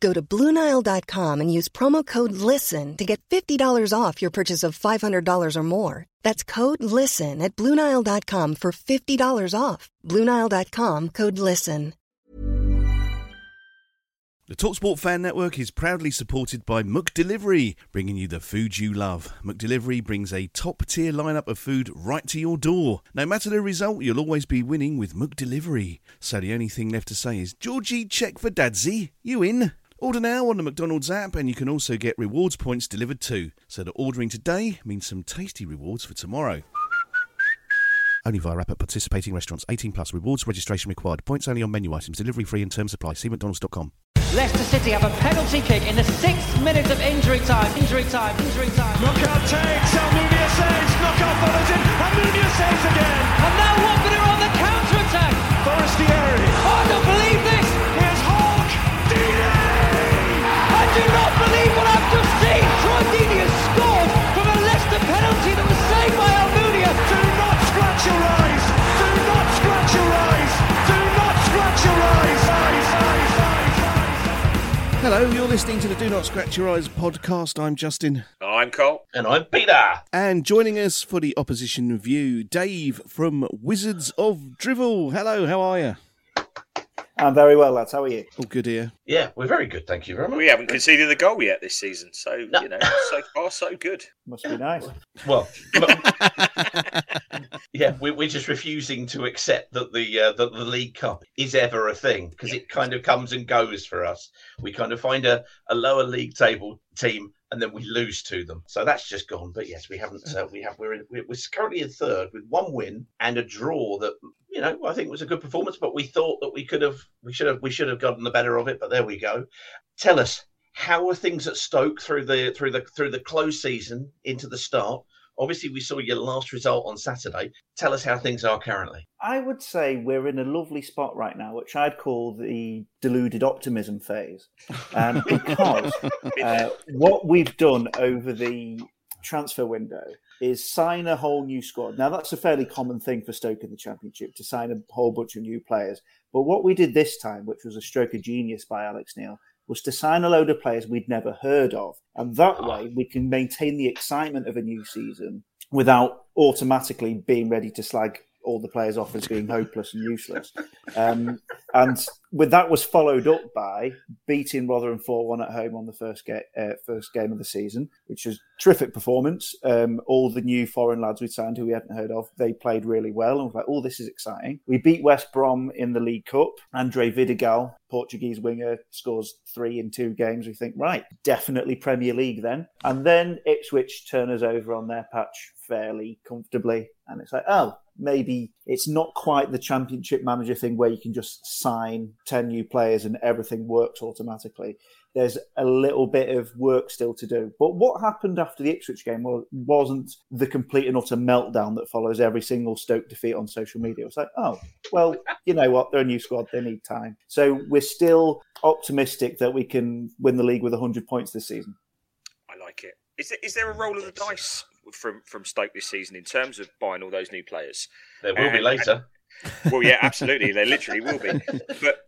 Go to Bluenile.com and use promo code LISTEN to get $50 off your purchase of $500 or more. That's code LISTEN at Bluenile.com for $50 off. Bluenile.com code LISTEN. The Talksport Fan Network is proudly supported by McDelivery, bringing you the food you love. McDelivery brings a top tier lineup of food right to your door. No matter the result, you'll always be winning with McDelivery. So the only thing left to say is, Georgie, check for Dadsy. You in? Order now on the McDonald's app, and you can also get rewards points delivered too. So that ordering today means some tasty rewards for tomorrow. Only via app at participating restaurants. 18 plus. Rewards registration required. Points only on menu items. Delivery free and terms apply. See mcdonalds.com. Leicester City have a penalty kick in the sixth minute of injury time. Injury time. Injury time. Knockaert takes. Almunia saves. Knockaert follows in. Almunia saves again. And now Watford are on the counter attack. Forestieri. Oh, I don't believe this. Do not believe what I've just seen. Troy Deeney has scored from a Leicester penalty that was saved by Almunia. Do not scratch your eyes. Do not scratch your eyes. Do not scratch your eyes. Eyes, eyes, eyes, eyes. Hello, you're listening to the Do Not Scratch Your Eyes podcast. I'm Justin. I'm Cole. And I'm Peter. And joining us for the opposition view, Dave from Wizards of Drivel. Hello, how are you? I'm very well, lads. How are you? All good here. Yeah, we're very good. Thank you very much. We haven't conceded a goal yet this season, so No. you know, so far so good. Must be nice. Well, yeah, we, we're just refusing to accept that the uh, that the League Cup is ever a thing because it kind of comes and goes for us. We kind of find a, a lower league table team and then we lose to them. So that's just gone. But yes, we haven't. Uh, we have. We're in, we're we're currently in third with one win and a draw that you know I think it was a good performance. But we thought that we could have we should have we should have gotten the better of it. But there we go. Tell us how are things at Stoke through the through the through the close season into the start. Obviously, we saw your last result on Saturday. Tell us how things are currently. I would say we're in a lovely spot right now, which I'd call the deluded optimism phase, um, because uh, what we've done over the transfer window is sign a whole new squad. Now that's a fairly common thing for Stoke in the Championship to sign a whole bunch of new players. But what we did this time, which was a stroke of genius by Alex Neil, was to sign a load of players we'd never heard of. And that way we can maintain the excitement of a new season without automatically being ready to slag all the players off as being hopeless and useless. Um, and with that was followed up by beating Rotherham 4 1 at home on the first, ga- uh, first game of the season, which was terrific performance. Um, all the new foreign lads we signed who we hadn't heard of, they played really well. And we're like, oh, this is exciting. We beat West Brom in the League Cup. Andre Vidigal, Portuguese winger, scores three in two games. We think, right, definitely Premier League then. And then Ipswich turn us over on their patch fairly comfortably. And it's like, oh, maybe it's not quite the championship manager thing where you can just sign 10 new players and everything works automatically. There's a little bit of work still to do. But what happened after the Ipswich game wasn't the complete and utter meltdown that follows every single Stoke defeat on social media. It was like, oh, well, you know what? They're a new squad. They need time. So we're still optimistic that we can win the league with 100 points this season. I like it. Is there, is there a roll of the dice from from Stoke this season in terms of buying all those new players? There will be And- later. Well, yeah, absolutely. There literally will be. But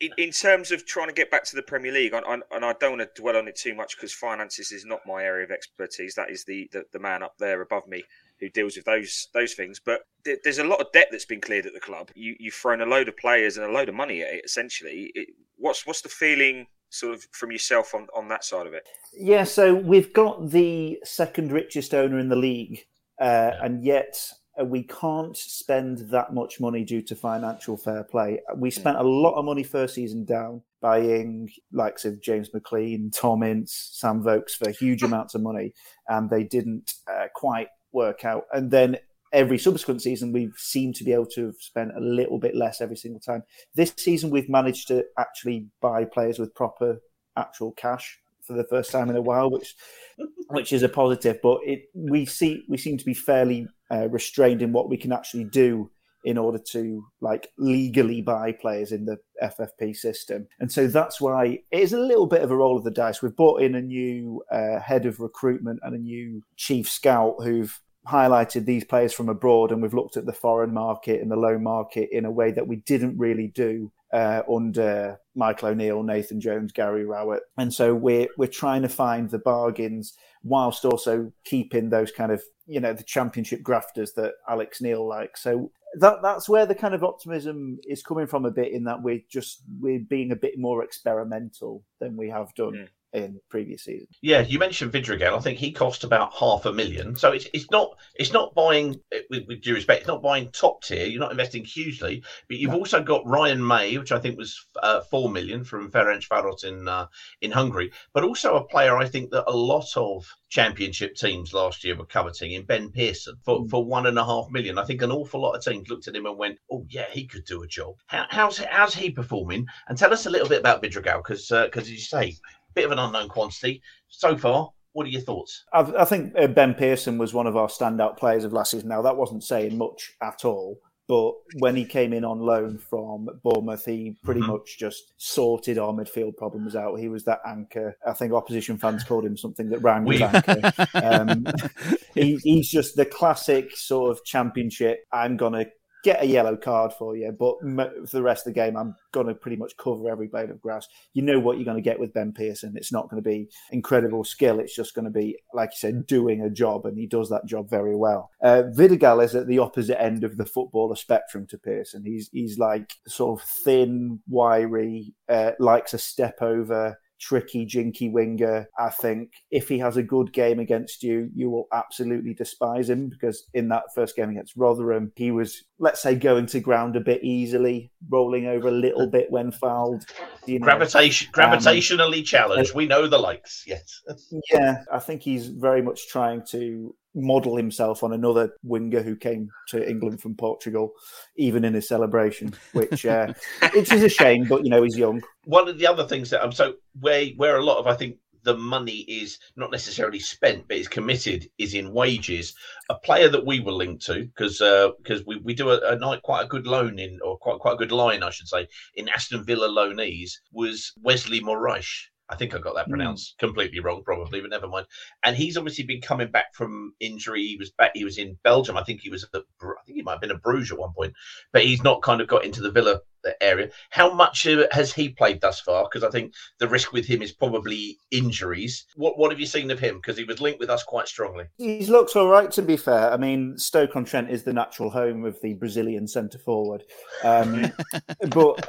in, in terms of trying to get back to the Premier League, and, and and I don't want to dwell on it too much because finances is not my area of expertise. That is the, the, the man up there above me who deals with those those things. But there- there's a lot of debt that's been cleared at the club. You, you've thrown a load of players and a load of money at it. Essentially, it, what's what's the feeling sort of from yourself on, on that side of it? Yeah, so we've got the second richest owner in the league, uh, and yet uh, we can't spend that much money due to financial fair play. We spent a lot of money first season down buying likes of James McLean, Tom Ince, Sam Vokes for huge amounts of money, and they didn't uh, quite work out. And then every subsequent season, we've seemed to be able to have spent a little bit less every single time. This season, we've managed to actually buy players with proper actual cash for the first time in a while, which which is a positive. But it we see we seem to be fairly uh, restrained in what we can actually do in order to like legally buy players in the FFP system. And so that's why it is a little bit of a roll of the dice. We've brought in a new uh, head of recruitment and a new chief scout who've highlighted these players from abroad and we've looked at the foreign market and the loan market in a way that we didn't really do uh, under Michael O'Neill, Nathan Jones, Gary Rowett, and so we're we're trying to find the bargains whilst also keeping those kind of you know the championship grafters that Alex Neil likes. So that that's where the kind of optimism is coming from a bit in that we're just we're being a bit more experimental than we have done. In previous seasons. Yeah, you mentioned Vidragal. I think he cost about half a million. So it's it's not it's not buying with, with due respect, it's not buying top tier. You're not investing hugely, but you've no. also got Ryan Mmaee, which I think was uh, four million from Ferencváros in uh, in Hungary, but also a player I think that a lot of championship teams last year were coveting in Ben Pearson for, mm. for one and a half million. I think an awful lot of teams looked at him and went, "Oh yeah, he could do a job." How, how's how's he performing? And tell us a little bit about Vidragal because because uh, as you say, bit of an unknown quantity so far. What are your thoughts? I, I think uh, Ben Pearson was one of our standout players of last season. Now that wasn't saying much at all, but when he came in on loan from Bournemouth, he pretty mm-hmm. much just sorted our midfield problems out. He was that anchor. I think opposition fans called him something that rhymed with anchor. Um, he, he's just the classic sort of championship. I'm going to get a yellow card for you, but for the rest of the game, I'm going to pretty much cover every blade of grass. You know what you're going to get with Ben Pearson. It's not going to be incredible skill. It's just going to be, like you said, doing a job, and he does that job very well. Uh, Vidigal is at the opposite end of the footballer spectrum to Pearson. He's he's like sort of thin, wiry, uh, likes a step over tricky, jinky winger. I think if he has a good game against you, you will absolutely despise him because in that first game against Rotherham, he was, let's say, going to ground a bit easily, rolling over a little bit when fouled. You know. Gravitation, gravitationally um, challenged. We know the likes, yes. yeah, I think he's very much trying to model himself on another winger who came to England from Portugal, even in his celebration, which uh, which is a shame. But you know, he's young. One of the other things that I'm um, so where where a lot of I think the money is not necessarily spent, but is committed, is in wages. A player that we were linked to, because because uh, we, we do a, a night quite a good loan in, or quite quite a good line, I should say, in Aston Villa loanees was Wesley Moraes. I think I got that hmm. pronounced mm. completely wrong, probably, but never mind. And he's obviously been coming back from injury. He was back. He was in Belgium. I think he was. At, I think he might have been a Bruges at one point, but he's not kind of got into the Villa area. How much has he played thus far? Because I think the risk with him is probably injuries. What What have you seen of him? Because he was linked with us quite strongly. He looks all right, to be fair. I mean, Stoke on Trent is the natural home of the Brazilian centre forward. Um, but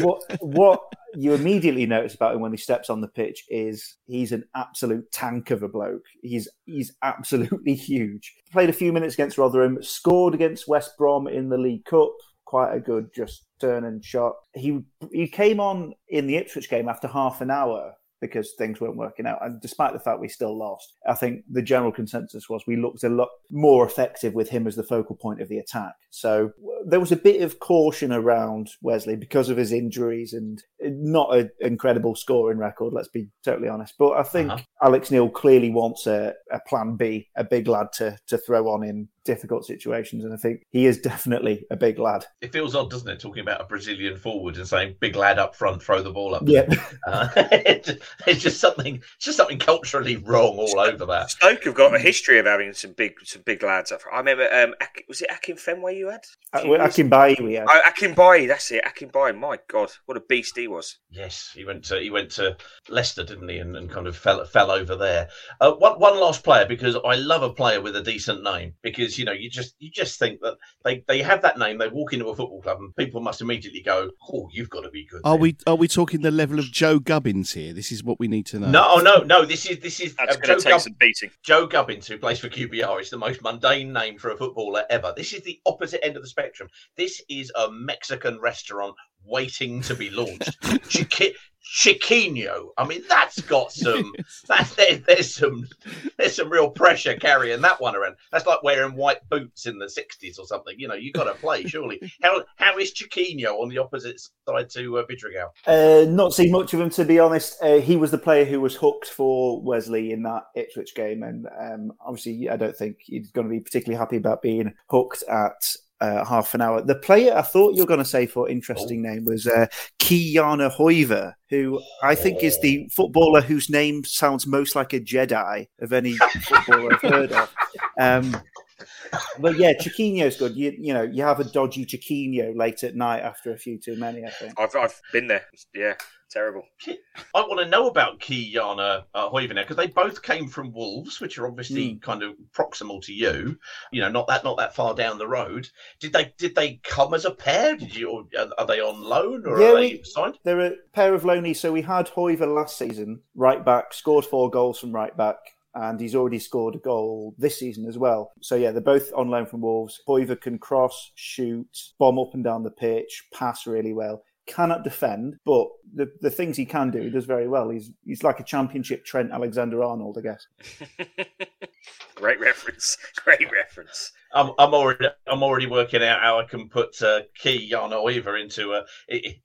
what what you immediately notice about him when he steps on the pitch is he's an absolute tank of a bloke. He's he's absolutely huge. Played a few minutes against Rotherham, scored against West Brom in the League Cup. Quite a good just turn and shot. He he came on in the Ipswich game after half an hour because things weren't working out. And despite the fact we still lost, I think the general consensus was we looked a lot more effective with him as the focal point of the attack. So there was a bit of caution around Wesley because of his injuries and not an incredible scoring record, let's be totally honest. But I think uh-huh. Alex Neil clearly wants a, a plan B, a big lad to, to throw on in difficult situations. And I think he is definitely a big lad. It feels odd, doesn't it, talking about a Brazilian forward and saying big lad up front, throw the ball up. Yeah. Uh, it's just something, it's just something culturally wrong all over that. Stoke have got a history of having some big, some big lads up front. I remember, um, was it Akinfenwa you had? Uh, Akinbiyi we had. Oh, Akinbiyi, that's it. Akinbiyi, my God, what a beast he was. Yes, he went to he went to Leicester, didn't he, and, and kind of fell fell over there. Uh, one one last player because I love a player with a decent name because you know you just you just think that they, they have that name, they walk into a football club and people must immediately go, oh, you've got to be good. Are then. we are we talking the level of Joe Gubbins here? This is what we need to know. No, oh, no, no. This is this is That's uh, going to take Gubb- some beating. Joe Gubbins, who plays for QPR, is the most mundane name for a footballer ever. This is the opposite end of the spectrum. This is a Mexican restaurant waiting to be launched. Chiqui- Chiquinho. I mean, that's got some. that's there, there's some. There's some real pressure carrying that one around. That's like wearing white boots in the '60s or something. You know, you got to play. Surely, how how is Chiquinho on the opposite side to uh, Vidragal? Uh, not seen much of him to be honest. Uh, he was the player who was hooked for Wesley in that Ipswich game, and um, obviously, I don't think he's going to be particularly happy about being hooked at uh, half an hour. The player I thought you were going to say for interesting name was uh, Ki-Jana Hoever, who I think is the footballer whose name sounds most like a Jedi of any footballer I've heard of. Um, but yeah, Chiquinho's good. You you know you have a dodgy Chiquinho late at night after a few too many. I think I've I've been there. Yeah, terrible. I want to know about Ki-Jana uh, because they both came from Wolves, which are obviously Mm. kind of proximal to you. You know, not that not that far down the road. Did they did they come as a pair? Did you? Or are- are they on loan or Yeah, are they we- signed? they're a pair of loanies. So we had Hoever last season, right back, scored four goals from right back. And he's already scored a goal this season as well. So yeah, they're both on loan from Wolves. Hoever can cross, shoot, bomb up and down the pitch, pass really well. Cannot defend, but the, the things he can do, he does very well. He's he's like a championship Trent Alexander Arnold, I guess. Great reference. Great reference. I'm, I'm already I'm already working out how I can put uh, Ki-Jana Hoever into a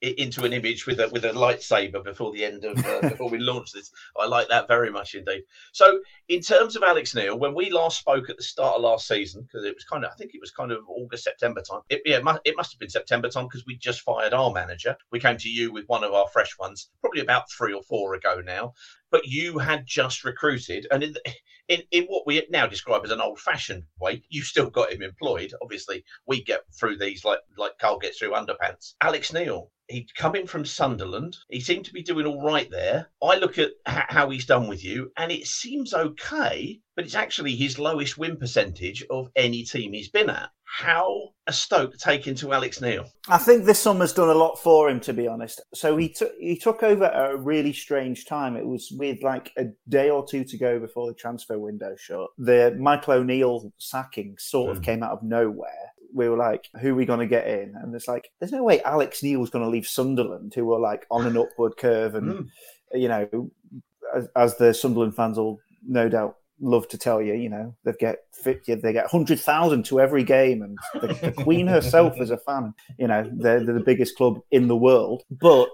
into an image with a with a lightsaber before the end of uh, before we launch this. I like that very much indeed. So in terms of Alex Neil, when we last spoke at the start of last season, because it was kind of I think it was kind of August September time. It, yeah, it must, it must have been September time because we just fired our manager. We came to you with one of our fresh ones, probably about three or four ago now. But you had just recruited, and in, the, in in what we now describe as an old-fashioned way, You've still got him employed. Obviously, we get through these like like Carl gets through underpants. Alex Neil, he'd come in from Sunderland. He seemed to be doing all right there. I look at h- how he's done with you, and it seems okay, but it's actually his lowest win percentage of any team he's been at. How a Stoke taken to Alex Neil? I think this summer's done a lot for him, to be honest. So he took he took over at a really strange time. It was with like a day or two to go before the transfer window shut. The Michael O'Neill sacking sort of Mm. came out of nowhere. We were like, who are we going to get in? And it's like, there's no way Alex Neil's going to leave Sunderland, who were like on an upward curve, and Mm. you know, as, as the Sunderland fans will no doubt love to tell you, you know, they get they get hundred thousand to every game, and the, the Queen herself is a fan. You know, they're, they're the biggest club in the world. But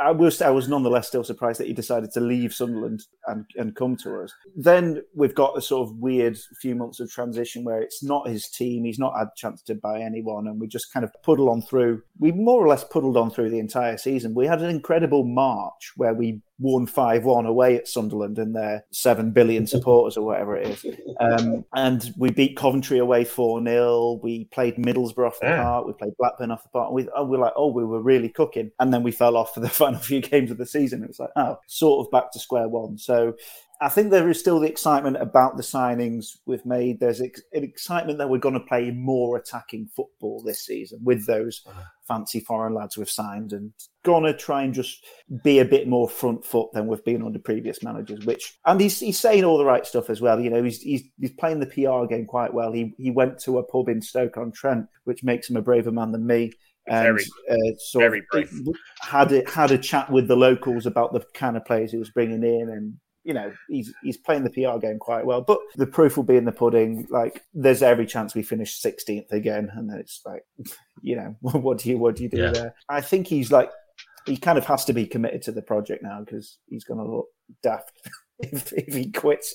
I was I was nonetheless still surprised that he decided to leave Sunderland and and come to us. Then we've got a sort of weird few months of transition where it's not his team. He's not had a chance to buy anyone, and we just kind of puddle on through. We more or less puddled on through the entire season. We had an incredible March where we won 5 1 away at Sunderland and their 7 billion supporters or whatever it is. Um, and we beat Coventry away 4 0. We played Middlesbrough off the Yeah. park. We played Blackburn off the park. We, oh, we were like, oh, we were really cooking. And then we fell off for the final few games of the season. It was like, oh, sort of back to square one. So I think there is still the excitement about the signings we've made. There's ex- an excitement that we're going to play more attacking football this season with those fancy foreign lads we've signed and going to try and just be a bit more front foot than we've been under previous managers. Which and he's he's saying all the right stuff as well. You know, he's he's, he's playing the PR game quite well. He he went to a pub in Stoke on Trent, which makes him a braver man than me. And Very, uh, sort very of had a, had a chat with the locals about the kind of players he was bringing in and you know he's he's playing the PR game quite well. But the proof will be in the pudding. Like there's every chance we finish 16th again, and then it's like, you know, what do you what do you do Yeah. there? I think he's like he kind of has to be committed to the project now because he's going to look daft if, if he quits.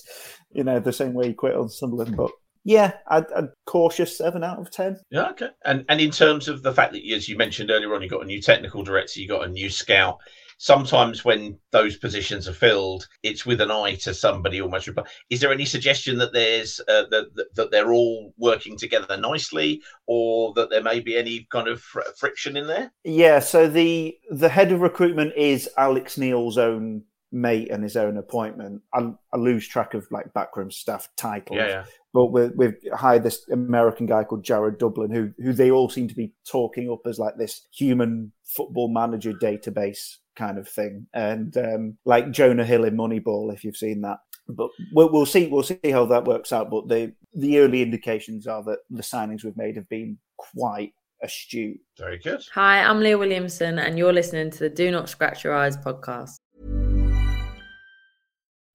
You know, the same way he quit on Sunderland. But yeah, I'd, I'd cautious seven out of ten. Yeah, okay. And and in terms of the fact that, as you mentioned earlier on, you got a new technical director, you got a new scout. Sometimes when those positions are filled, it's with an eye to somebody almost. Is there any suggestion that there's uh, that, that that they're all working together nicely, or that there may be any kind of fr- friction in there? Yeah, so the the head of recruitment is Alex Neil's own mate and his own appointment. I, I lose track of like backroom staff titles, yeah. but we, we've hired this American guy called Jared Dublin, who who they all seem to be talking up as like this human football manager database kind of thing, and um, like Jonah Hill in Moneyball, if you've seen that. But we'll, we'll see. We'll see how that works out. But the the early indications are that the signings we've made have been quite astute. Very good. Hi, I'm Leah Williamson, and you're listening to the Do Not Scratch Your Eyes podcast.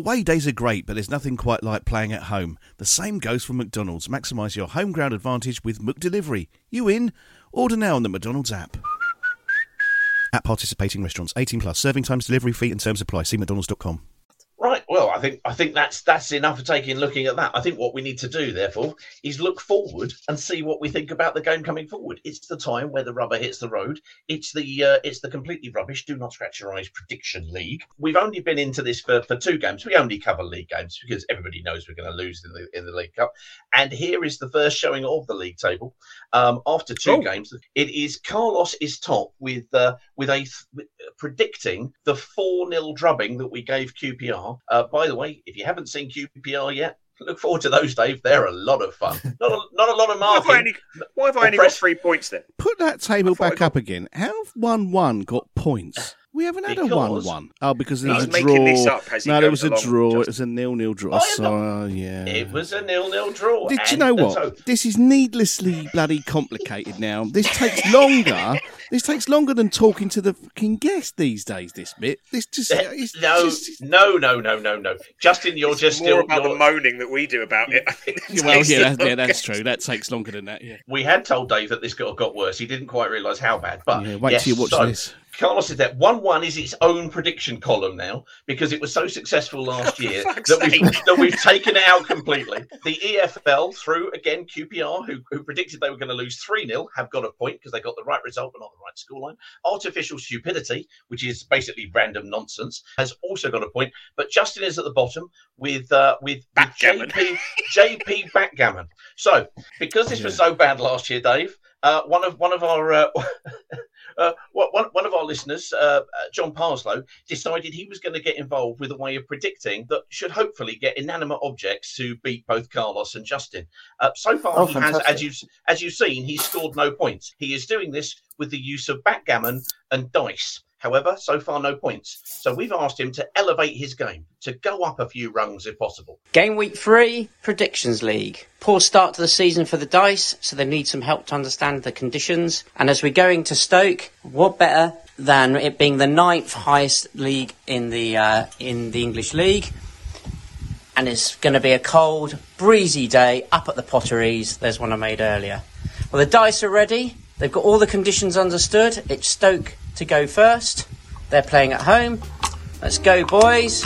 Away days are great, but there's nothing quite like playing at home. The same goes for McDonald's. Maximise your home ground advantage with McDelivery. You in? Order now on the McDonald's app. At participating restaurants, 18 plus. Serving times, delivery fee, and terms apply. See McDonald's.com. Right. Well, I think I think that's that's enough for taking looking at that. I think what we need to do, therefore, is look forward and see what we think about the game coming forward. It's the time where the rubber hits the road. It's the uh, it's the completely rubbish. Do not scratch your eyes prediction league. We've only been into this for, for two games. We only cover league games because everybody knows we're going to lose in the in the League Cup. And here is the first showing of the league table. Um, after two Oh. games, it is Carlos is top with uh, with a th- predicting the four 0 drubbing that we gave QPR. Uh, by the way, if you haven't seen QPR yet, look forward to those, Dave. They're a lot of fun. Not a, not a lot of Why have I only, why have I Or only got press- three points then? Put that table back up again. How have 1 1 got points? We haven't had a Because 1 1. Oh, because there was a draw. this up as no, there goes was a draw. Justin. It was a nil nil draw. I am so, uh, yeah. It was a nil-nil draw. Did you know what? so- This is needlessly bloody complicated now. This takes longer. this takes longer than talking to the fucking guest these days. This bit. This just. It's no, just- no, no, no, no, no. Justin, you're It's just more still. about you're- the moaning that we do about it. I think well, yeah, the that's, yeah, that's true. That takes longer than that. Yeah. we had told Dave that this got, got worse. He didn't quite realise how bad. But Yeah, wait yes, till you watch so, this. Carlos said that One one is its own prediction column now because it was so successful last year fuck's that we've, that we've taken it out completely. The EFL through again QPR, who, who predicted they were going to lose three 0 have got a point because they got the right result but not the right scoreline. Artificial stupidity, which is basically random nonsense, has also got a point. But Justin is at the bottom with uh, with, with JP JP backgammon. So because this was so bad last year, Dave, uh, one of one of our uh, uh, one, one of our listeners, uh, uh, John Parslow, decided he was going to get involved with a way of predicting that should hopefully get inanimate objects to beat both Carlos and Justin. Uh, so far, Oh, he has, as you've as you've seen, he's scored no points. He is doing this with the use of backgammon and dice. However, so far no points. So we've asked him to elevate his game, to go up a few rungs if possible. Game week three, Predictions League. Poor start to the season for the Dice, so they need some help to understand the conditions. And as we're going to Stoke, what better than it being the ninth highest league in the uh, in the English league? And it's going to be a cold, breezy day up at the Potteries. There's one I made earlier. Well, the dice are ready. They've got all the conditions understood. It's Stoke to go first. They're playing at home. Let's go, boys.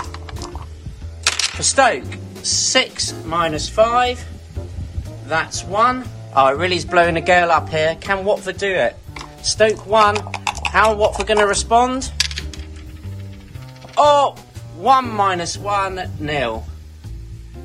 For Stoke, six minus five. That's one. Oh, is blowing a gale up here. Can Watford do it? Stoke one. How are Watford going to respond? Oh, one minus one nil.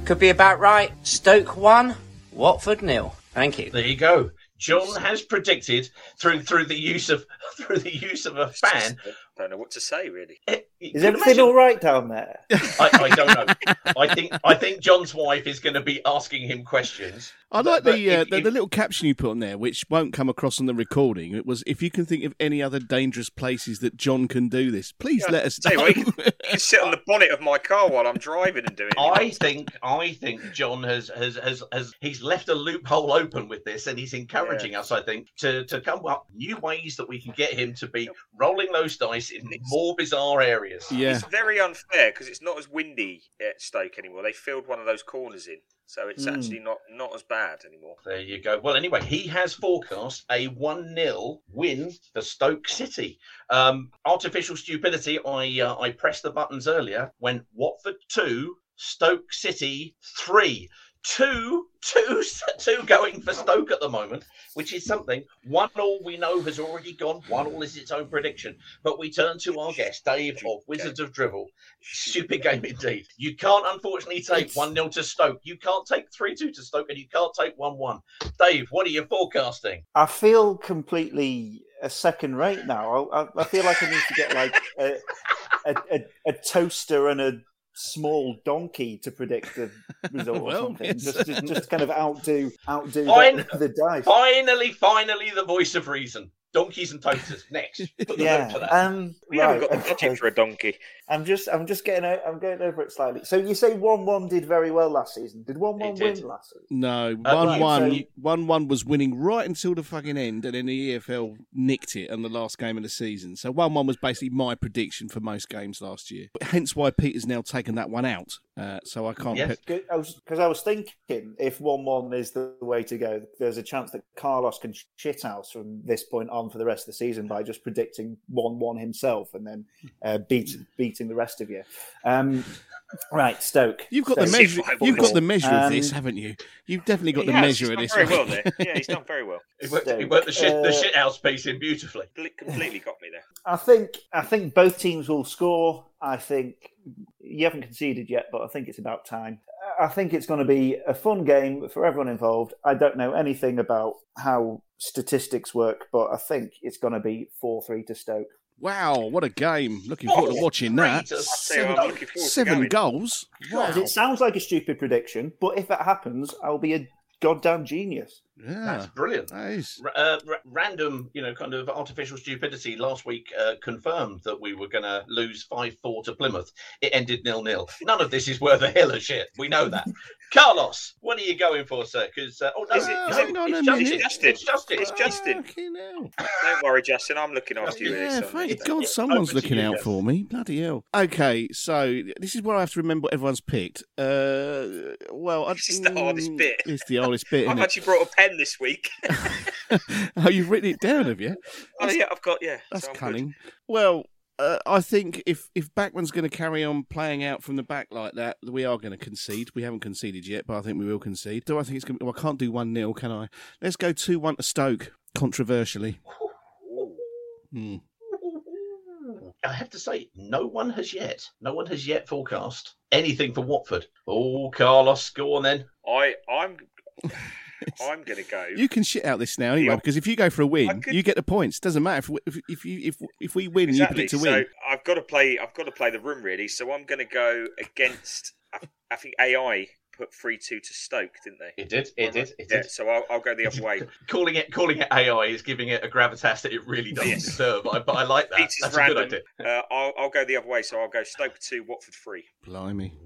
Could be about right. Stoke one, Watford nil. Thank you. There you go. John has predicted through through the use of through the use of a fan. I don't know what to say really. Is everything all right down there? I, I don't know. I think I think John's wife is going to be asking him questions. I like But the, uh, if- the if- the little caption you put on there, which won't come across on the recording. It was, "If you can think of any other dangerous places that John can do this, please Yeah, let us tell you know." what, you, can, you can sit on the bonnet of my car while I'm driving and do it. I think I think John has has has, has he's left a loophole open with this, and he's encouraging us. I think to to come up new ways that we can get him to be rolling those dice in more bizarre areas. yeah, It's very unfair because it's not as windy at Stoke anymore. They filled one of those corners in, so it's Mm. actually not not as bad anymore. There you go. Well, anyway, he has forecast a 1 0 win for Stoke City. Um, artificial stupidity, I, uh, I pressed the buttons earlier when Watford 2, Stoke City 3. Two, two, two going for Stoke at the moment, which is something. One all we know has already gone. One all is its own prediction. But we turn to our guest, Dave of Wizards of Drivel. Stupid game indeed. You can't unfortunately take one 0 to Stoke. You can't take three two to Stoke, and you can't take one one. Dave, what are you forecasting? I feel completely a second rate now. I, I, I feel like I need to get like a, a, a, a toaster and a small donkey to predict the result or something. yes. Just, just, just kind of outdo outdo Fine. the, the dice. Finally, finally, the voice of reason. Donkeys and toasters. Next. Put the Yeah. vote for that. Um, We right, haven't got the okay. for a donkey. I'm just, I'm just getting, o- I'm going over it slightly. So you say one-one did very well last season. Did one-one win last season? No, Uh, one right, one, so- one one was winning right until the fucking end, and then the EFL nicked it on the last game of the season. So one one was basically my prediction for most games last year. Hence why Peter's now taken that one out. Uh, so I can't. Yes. pick- I because I was thinking if one-one is the way to go, there's a chance that Carlos can shithouse from this point on for the rest of the season by just predicting one-one himself and then uh, beat beating the rest of you. Um, right, Stoke. You've got the measure. You've got the measure of this, Um, haven't you? You've definitely got the has. measure of this. very well one. there. Yeah, he's done very well. He worked, he worked the shit, the uh, shit house piece in beautifully. Completely got me there. I think I think both teams will score. I think you haven't conceded yet, but I think it's about time. I think it's going to be a fun game for everyone involved. I don't know anything about how statistics work, but I think it's going to be four three to Stoke. Wow, what a game! Looking forward to oh, watching that. Three to tell you, I'm looking forward to Seven goals. Wow. It sounds like a stupid prediction, but if it happens, I'll be a goddamn genius. That's brilliant. that is. R- Uh, r- random, you know, kind of artificial stupidity last week uh, confirmed that we were going to lose 5 4 to Plymouth. It ended nil nil. None of this is worth a hill of shit. We know that. Carlos, what are you going for, sir? Because, uh, oh, no, Is it- no, is hang it's Justin. minute. Justin. It's Justin. It's Justin. Fucking. Don't worry, Justin. I'm looking after you. Yeah, thank this. God someone's looking you, out Jeff. for me. Bloody hell. Okay, so this is where I have to remember what everyone's picked. Uh, well, I- This is the hardest mm, bit. It's the hardest bit. I've Isn't actually brought a pen this week. oh, you've written it down, have you? oh yeah, I've got yeah. That's so I'm good. cunning. Well, uh, I think if if Bachmann's going to carry on playing out from the back like that, we are going to concede. We haven't conceded yet, but I think we will concede. Do I think it's going? to Well, I can't do one 0 can I? Let's go two one to Stoke. Controversially. Hmm. I have to say, no one has yet, no one has yet forecast anything for Watford. Oh, Carlos, go on then. I I'm I'm gonna go. You can shit out this now anyway, Yeah. because if you go for a win, could- you get the points. Doesn't matter if we, if, if you if if we win and you exactly. predict a So win. I've got to play. I've got to play the room really. So I'm going to go against. I, I think AI put three two to Stoke, didn't they? It did, it did, it Yeah. did. So I'll, I'll go the other way. Calling it calling it AI is giving it a gravitas that it really doesn't Yes. deserve. I, but I like that. Peter's That's a random. good Uh, I'll, I'll go the other way. So I'll go Stoke two, Watford three. Blimey.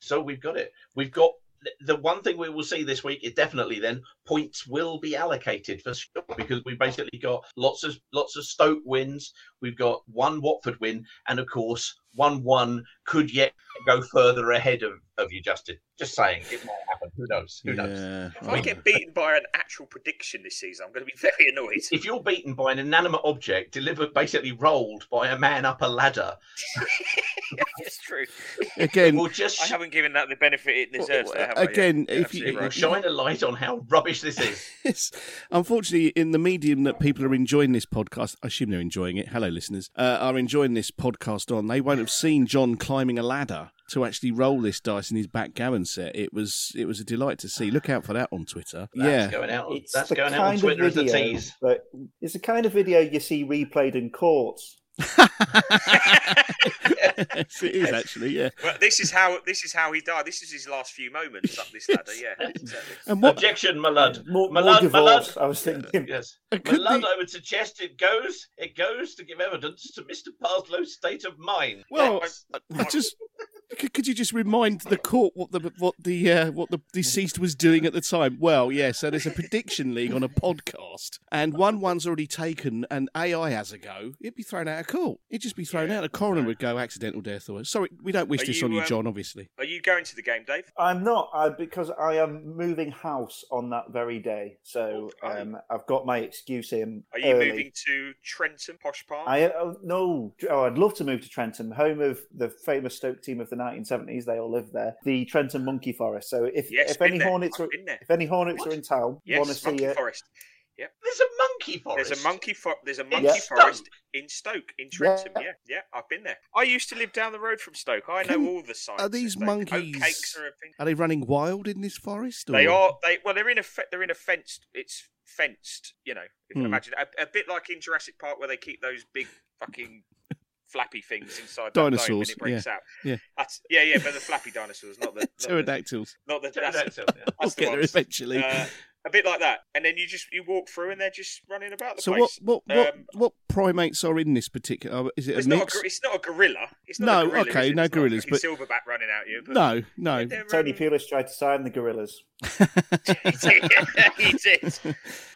So we've got it. We've got the one thing we will see this week is definitely then points will be allocated for sure because we've basically got lots of lots of Stoke wins. We've got one Watford win, and of course one one could yet go further ahead of, of you, Justin. Just saying, it might happen. Who knows? Who knows? If I get beaten by an actual prediction this season, I'm going to be very annoyed. If you're beaten by an inanimate object delivered, basically rolled by a man up a ladder, it's true. Again, we'll just I haven't given that the benefit it deserves. There, have I? again, Yeah, if you- absolutely it will right. shine a light on how rubbish this is. Yes. Unfortunately, in the medium that people are enjoying this podcast, I assume they're enjoying it. Hello, listeners, uh, are enjoying this podcast on. They won't have seen John climbing a ladder to actually roll this dice in his backgammon set. It was it was a delight to see. Look out for that on Twitter. That's yeah, going out. It's That's the going out on kind Twitter of as a video, tease. but it's the kind of video you see replayed in courts. Yes, it is actually. Yeah. Well, this is how this is how he died. This is his last few moments up this ladder. Yeah, exactly. And what? Objection, my lad. More, My more lad, my lad. I was thinking. Yes. Uh, My could lad, the- I would suggest it goes. It goes to give evidence to Mr. Parslow's state of mind. Well, Yes. I just could, could you just remind the court what the what the uh, what the deceased was doing at the time? Well, yeah. So there's a prediction league on a podcast, and one one's already taken, and AI has a go. It'd be thrown out of court. It'd just be thrown out. A coroner would go accidental death or sorry. We don't wish Are this you, on you, um, John. Obviously. Are you going to the game, Dave? I'm not I, because I am moving house on that very day. So are um, I've got my excuse in. Are you early. moving to Trentham, Posh Park? I oh, no. Oh, I'd love to move to Trentham, home of the famous Stoke team of the 1970s. They all lived there. The Trentham Monkey Forest. So if Yes, if any there. Hornets I've are been there. if any Hornets are in town, Yes, want to see Monkey it. Forest. Yep. There's a monkey forest. There's a monkey for- There's a monkey Yeah. forest in Stoke, in Trentham. Yeah. Yeah. yeah, I've been there. I used to live down the road from Stoke. I know Can- all the signs. Are these monkeys? Are. Are they running wild in this forest? Or? They are. They well, they're in a fe- they're in a fenced. It's fenced. You know, if you Hmm. can imagine a, a bit like in Jurassic Park where they keep those big fucking flappy things inside that dome when Dinosaurs, it breaks yeah, out. yeah. That's, yeah, yeah, but the flappy dinosaurs, not the not the, Pterodactyls. not the pterodactyls. Pterodactyl, yeah. that's We'll the get there eventually. Uh, a bit like that, and then you just you walk through and they're just running about the So what place. what what Um, what primates are in this particular? uh, Is it a it's not a, mix? it's not a gorilla. It's not No, a gorilla, okay, it? no It's gorillas, fucking but- silverback running out you. But No, no. they're, Tony um, Pulis tried to sign the gorillas. he did. he did.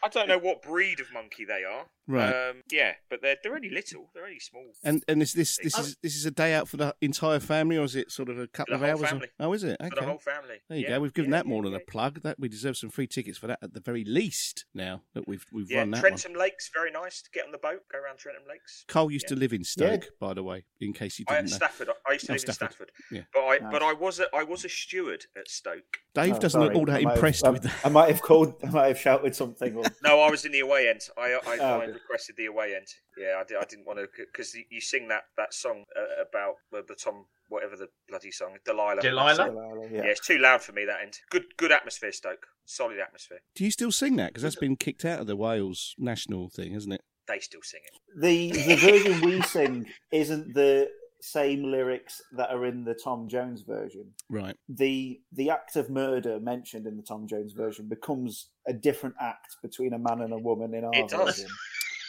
I don't know what breed of monkey they are. Right. Um, yeah, but they're they're only little. They're only small. And and is this this is this is a day out for the entire family, or is it sort of a couple of hours? family. Oh, is it? For Okay. the whole family. There you Yeah, go. We've given yeah, that more yeah, than a plug. That we deserve some free tickets for that at the very least. Now that we've we've Yeah, run that Trentham Lakes, very nice to get on the boat, go around Trentham Lakes. one. Cole used Yeah. to live in Stoke, by the way, in case you I didn't at know. Stafford. I used to Oh, live Stafford. in Stafford. Yeah. But I Nice. but I was a, I was a steward at Stoke. Dave Oh, doesn't sorry. look all that I might have- impressed I- with that. I might have called. I might have shouted something. Or, No, I was in the away end. I I, Oh, I requested the away end. Yeah, I, did, I didn't want to because you sing that that song uh, about uh, the Tom whatever the bloody song Delilah. Delilah? Delilah Yeah. it's too loud for me that end. Good good atmosphere, Stoke. Solid atmosphere. Do you still sing that? Because that's been kicked out of the Wales national thing, hasn't it? They still sing it. the the version we sing isn't the same lyrics that are in the Tom Jones version. Right. The the act of murder mentioned in the Tom Jones version becomes a different act between a man and a woman in our It does. version.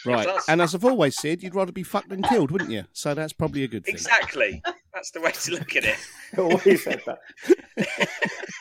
Right. does. And as I've always said, you'd rather be fucked than killed, wouldn't you? So that's probably a good thing. Exactly. That's the way to look at it. Always said that.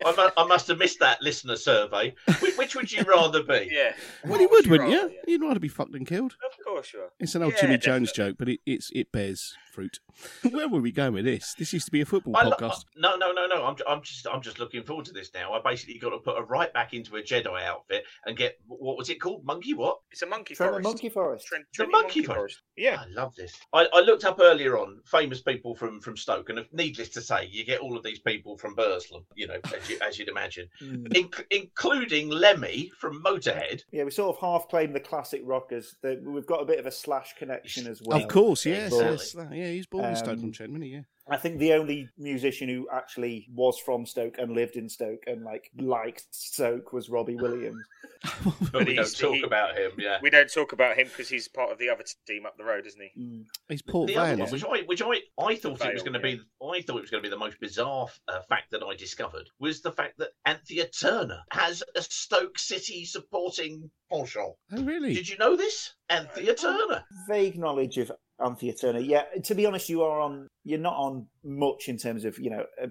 Yeah, I, mu- I must have missed that listener survey. Which, which would you rather be? Yeah. Well, you would, wouldn't rather, you? You'd rather be fucked than killed. Of course you are. It's an old Yeah, Jimmy Jones definitely. joke, but it, it's it bears fruit. Where were we going with this? This used to be a football I lo- podcast. no, no, no, no. I'm, I'm just, I'm just looking forward to this now. I basically got to put a right back into a Jedi outfit and get what was it called? Monkey what? It's a monkey Trent forest. Monkey Forest. Trent, The Trenty monkey forest. Yeah. I love this. I, I looked up earlier on famous people from from Stoke, and needless to say, you get all of these people from Burslem. You know, as, you, as you'd imagine, Mm. Inc- including Lemmy from Motorhead. Yeah, we sort of half claim the classic rockers. The, we've got a bit of a slash connection as well. Of course, yes, Exactly. yes. Yeah, he's born in Stoke Um, on Trent, wasn't he? Yeah. I think the only musician who actually was from Stoke and lived in Stoke and like liked Stoke was Robbie Williams. But we don't talk he- about him. Yeah. We don't talk about him because he's part of the other team up the road, isn't he? Mm. He's Port the Vale. one, which? I, which I, I thought it was going to be, I thought it was going to be the most bizarre uh, fact that I discovered was the fact that Anthea Turner has a Stoke City supporting penchant. Oh, really? Did you know this, Anthea Turner? Vague knowledge of Anthea Turner. Yeah, to be honest, you are on. You're not on much in terms of you know. A,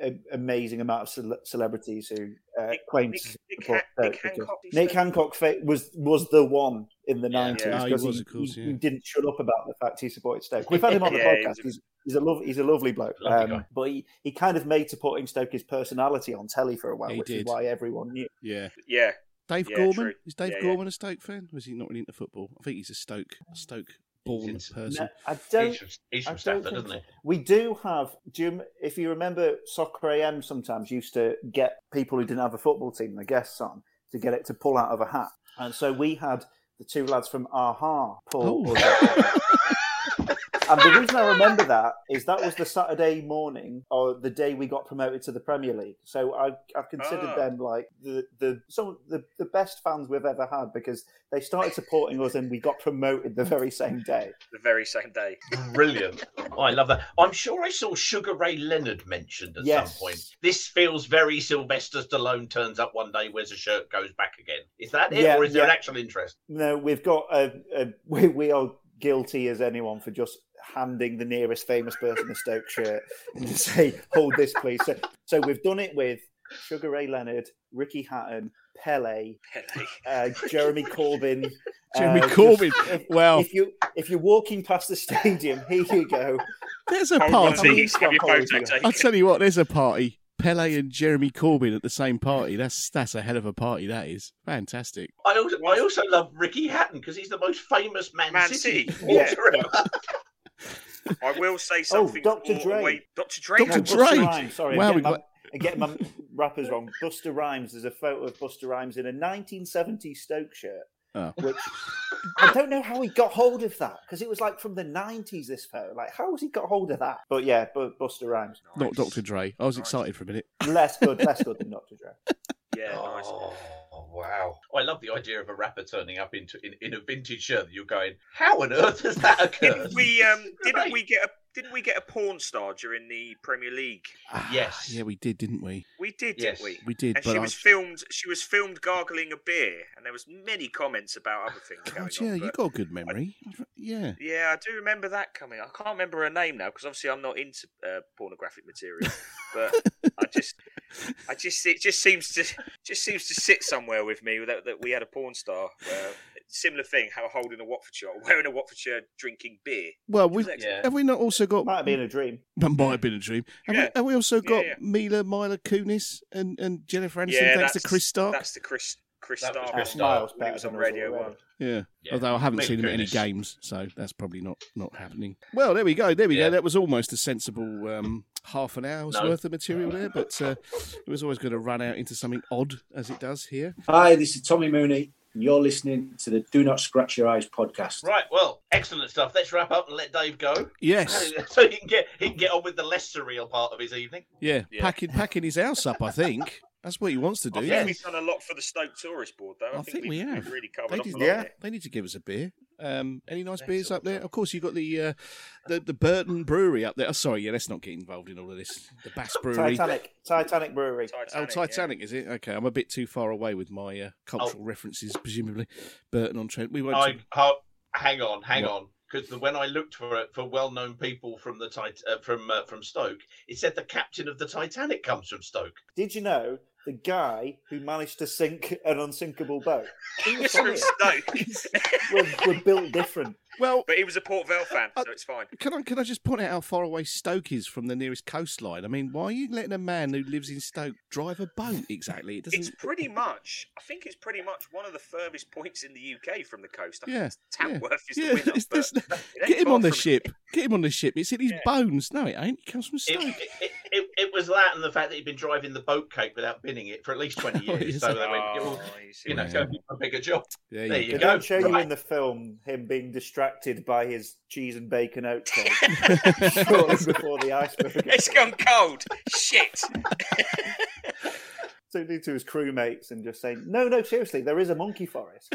a, amazing amount of cele- celebrities who uh, Nick- claim Nick- to support Han- Nick Stoke Hancock, Nick Hancock was was the one in the Yeah, nineties yeah. Oh, he because was, he, of course, yeah. he didn't shut up about the fact he supported Stoke. We've had him on the Yeah, podcast. he's a- He's, he's a lov- he's a lovely bloke, Lovely um, but he, he kind of made supporting Stoke his personality on telly for a while, He which did. is why everyone knew. Yeah. Yeah. Dave Yeah, Gorman? true. Is Dave Yeah, yeah. Gorman a Stoke fan? Was he not really into football? I think he's a Stoke a Stoke born He's person. No, I don't. He's from, he's from Stafford, think isn't he? We do have. Do you, if you remember, Soccer AM sometimes used to get people who didn't have a football team, the guests on, to get it to pull out of a hat, and so we had the two lads from Aha pull. Oh. And the reason I remember that is that was the Saturday morning or the day we got promoted to the Premier League. So I I've considered Ah. them like the the some of the, the best fans we've ever had because they started supporting us and we got promoted the very same day. The very same day. Brilliant. Oh, I love that. I'm sure I saw Sugar Ray Leonard mentioned at Yes. some point. This feels very Sylvester Stallone turns up one day, wears a shirt, goes back again. Is that it, Yeah, or is there an actual interest? No, we've got a, a we, we are guilty as anyone for just handing the nearest famous person a Stoke shirt and say, "Hold this, please." So, so we've done it with Sugar Ray Leonard, Ricky Hatton, Pele, Pele. uh, Jeremy Corbyn. Jeremy uh, Corbyn. If, Wow. If you if you're walking past the stadium, here you go. There's a party. please. Have your photo taken. I'll tell you what, there's a party. Pele and Jeremy Corbyn at the same party. That's that's a hell of a party. That is fantastic. I also, I also love Ricky Hatton because he's the most famous Man, Man City. City, yeah. I will say something. Oh, something. Dr. for Dre. away- Dr. Dre. Dr. Buster Dre. Rhymes. Sorry, Wow, I'm, we getting my, got- I'm my rappers wrong. Busta Rhymes. There's a photo of Busta Rhymes in a 1970s Stoke shirt, Oh. which I don't know how he got hold of that because it was like from the 90s. This photo, like, how has he got hold of that? But yeah, Bu- Busta Rhymes. Not Dr. Dre. I was excited for a minute. Less good, less good than Dr. Dre. Yeah, nice. Oh. Oh. I love the idea of a rapper turning up into in, in a vintage shirt that you're going, how on earth has that occurred? Didn't we? Um, didn't Great. we get a? Didn't we get a porn star during the Premier League? Yes. Yeah, we did, didn't we? We did, Yes. didn't we? We did, And but she I- was filmed. She was filmed gargling a beer, and there was many comments about other things going God, yeah, on. you got a good memory. Yeah. Yeah, I do remember that coming. I can't remember her name now because obviously I'm not into uh, pornographic material. But I just, I just, it just seems to, just seems to sit somewhere with me that, that we had a porn star. Where, similar thing, how a holding a Watford shirt, wearing a Watford shirt, drinking beer. Well, we Yeah. have we not also got? Might have been a dream. That might have been a dream. Have, Yeah. we, have we also got yeah. Mila, Mila Kunis, and, and Jennifer Aniston? yeah, thanks to Chris Stark. That's the Chris Chris That was Stark. Chris one. Stark. Miles he was on us Radio. One. Yeah. Yeah. Although I haven't Mila seen him at any games, so that's probably not not happening. Well, there we go. There we Yeah. go. That was almost a sensible um, half an hour's No. worth of material there, but uh, it was always going to run out into something odd as it does here. Hi, this is Tommy Mooney, and you're listening to the Do Not Scratch Your Eyes podcast. Right, well, excellent stuff. Let's wrap up and let Dave go. Yes. So he can get he can get on with the less surreal part of his evening. Yeah, Yeah. packing packing his house up. I think that's what he wants to do. I think yeah. we've done a lot for the Stoke Tourist Board, though. I, I think we we've. We've really covered They off need, a lot yeah. there. they need to give us a beer. Um, any nice They beers up there? of. Of course, you've got the uh, the the Burton Brewery up there. Oh, sorry, yeah, let's not get involved in all of this. The Bass Brewery. Titanic, Titanic Brewery. Oh, Titanic, is it? Okay, I'm a bit too far away with my uh, cultural references, presumably. Burton on Trent. We won't. I ho- hang on, hang What? on, because when I looked for it for well-known people from the tit- uh, from uh, from Stoke, it said the captain of the Titanic comes from Stoke. Did you know the guy who managed to sink an unsinkable boat? He was He's from from. Stoke. we're, we're built different. Well, but he was a Port Vale fan, so it's fine. Can I can I just point out how far away Stoke is from the nearest coastline? I mean, why are you letting a man who lives in Stoke drive a boat exactly? It doesn't. It's pretty much. I think it's pretty much one of the furthest points in the UK from the coast. I think Yeah, it's Tamworth is yeah, the winner. it's- but it's- it ain't Get him on the from- ship. Get him on the ship. It's in his Yeah. bones. No, it ain't. He comes from Stoke. it, it, it, it was that and the fact that he'd been driving the boat cake without binning it for at least 20 years. so they went, Oh, "You'll- you see you know, what a bigger job. There There you you They go. don't show you in the film him being distracted by his cheese and bacon oat cake shortly before the iceberg. It's gone cold. Shit. Talking to his crewmates and just saying, "No, no, seriously, there is a monkey forest."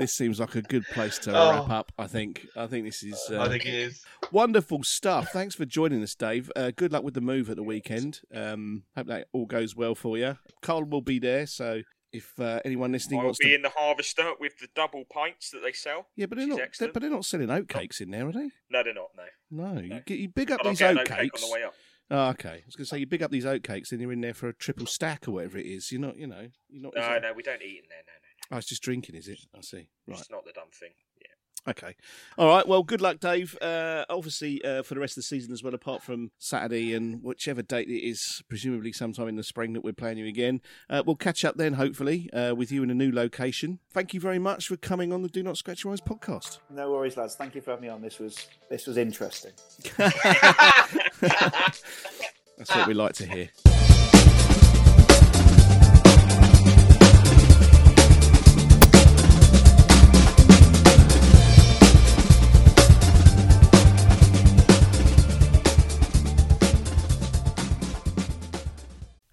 This seems like a good place to Oh. wrap up. I think. I think this is. Uh, I think it is. Wonderful stuff. Thanks for joining us, Dave. Uh, good luck with the move at the weekend. Um, hope that all goes well for you. Carl will be there, so if uh, anyone listening I'll wants be to, in the harvester with the double pints that they sell. yeah, but they're not. They're, but they're not selling oatcakes in there, are they? No, they're not. No. No, you, get, you big up I'll these get an oatcake oatcakes. on the way up. Oh, okay. I was going to say you big up these oatcakes, and you're in there for a triple stack or whatever it is. You're not, you know, you're not. No, no, we don't eat in there. No, no. Oh, it's just drinking, is it? I see. Right. It's not the dumb thing. Yeah. Okay. All right. Well, good luck, Dave. Uh, obviously, uh, for the rest of the season as well, apart from Saturday and whichever date it is, presumably sometime in the spring that we're playing you again. Uh, we'll catch up then, hopefully, uh, with you in a new location. Thank you very much for coming on the Do Not Scratch Your Eyes podcast. No worries, lads. Thank you for having me on. This was this was interesting. That's what we like to hear.